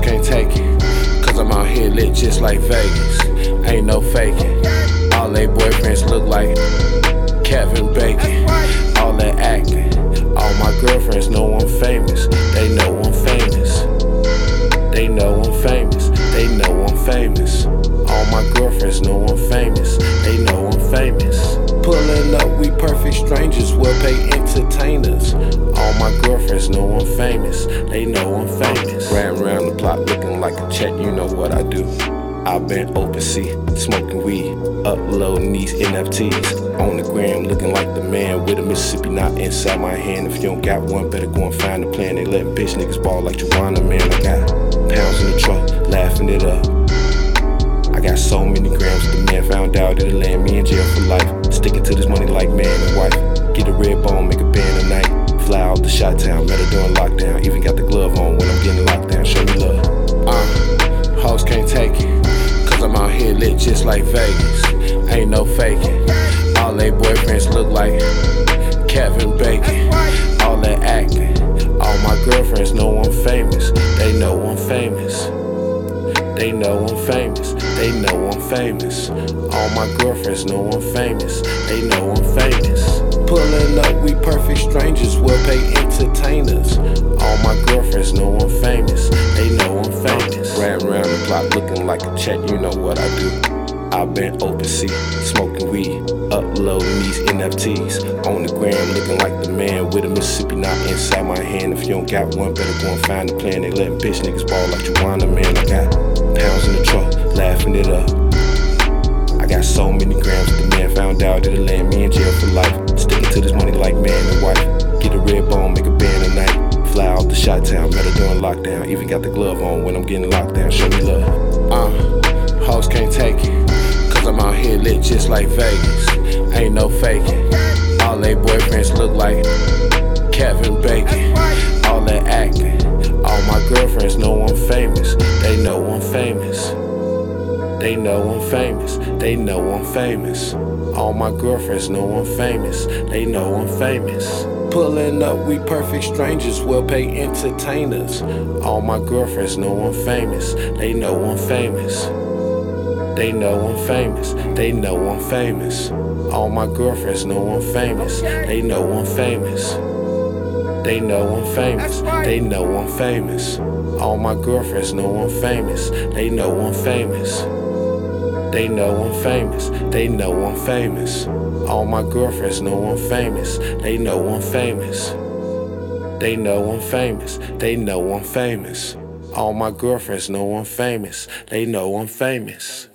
Can't take it. Cause I'm out here lit just like Vegas. Ain't no faking. All they boyfriends look like Kevin Bacon. All that acting. All my girlfriends know I'm famous. They know I'm famous. They know I'm famous. They know I'm famous. All my girlfriends know I'm famous. They know I'm famous. Pulling up, we perfect strangers. Well paid entertainers. All my girlfriends know I'm famous. They know I'm famous. Ran around the block looking like a check. You know what I do. I've been overseas, smoking weed, uploading these NFTs. On the gram, looking like the man with a Mississippi knot inside my hand. If you don't got one, better go and find a plan. They let bitch niggas ball like Juwanna Mann. I got pounds in the trunk, laughing it up. I got so many grams, the man found out it'll land me in jail for life. Sticking to this money like man and wife. Get a red bone, make a band tonight. Fly out the shot town, met her during lockdown. Even got the glove on when I'm getting locked down. Show me love. Uh, hoes can't take it. Cause I'm out here lit just like Vegas. Ain't no faking. All they boyfriends look like Kevin Bacon. All that acting. All my girlfriends know I'm famous. They know I'm famous. They know I'm famous. They know I'm famous. All my girlfriends know I'm famous. They know I'm famous. Pulling up, we perfect strangers, Ran around the block looking like a check, you know what I do. I've been overseas, smoking weed, uploading these NFTs. On the gram, looking like the man with a Mississippi knot inside my hand. If you don't got one, better go and find a plan. They letting bitch niggas ball like Juwanna Mann. I got pounds in the trunk, laughing it up. I got so many grams, that the man found out it'll land me in jail for life. Sticking to this money like man and wife. Get a red bone, make a the shot town, met her during lockdown. Even got the glove on when I'm getting locked down. Show me love. Uh, hoes can't take it. Cause I'm out here lit just like Vegas. Ain't no faking. All they boyfriends look like Kevin Bacon. They know I'm famous. They know I'm famous. All my girlfriends know I'm famous. They know I'm famous. Pulling up, we perfect strangers, well paid entertainers. All my girlfriends know I'm famous. They know I'm famous. They know I'm famous. They know I'm famous. All my girlfriends know I'm famous. They know I'm famous. They know I'm famous. They know I'm famous. All my girlfriends know I'm famous. They know I'm famous. They know I'm famous. They know I'm famous. All my girlfriends know I'm famous. They know I'm famous. They know I'm famous. They know I'm famous. All my girlfriends know I'm famous. They know I'm famous.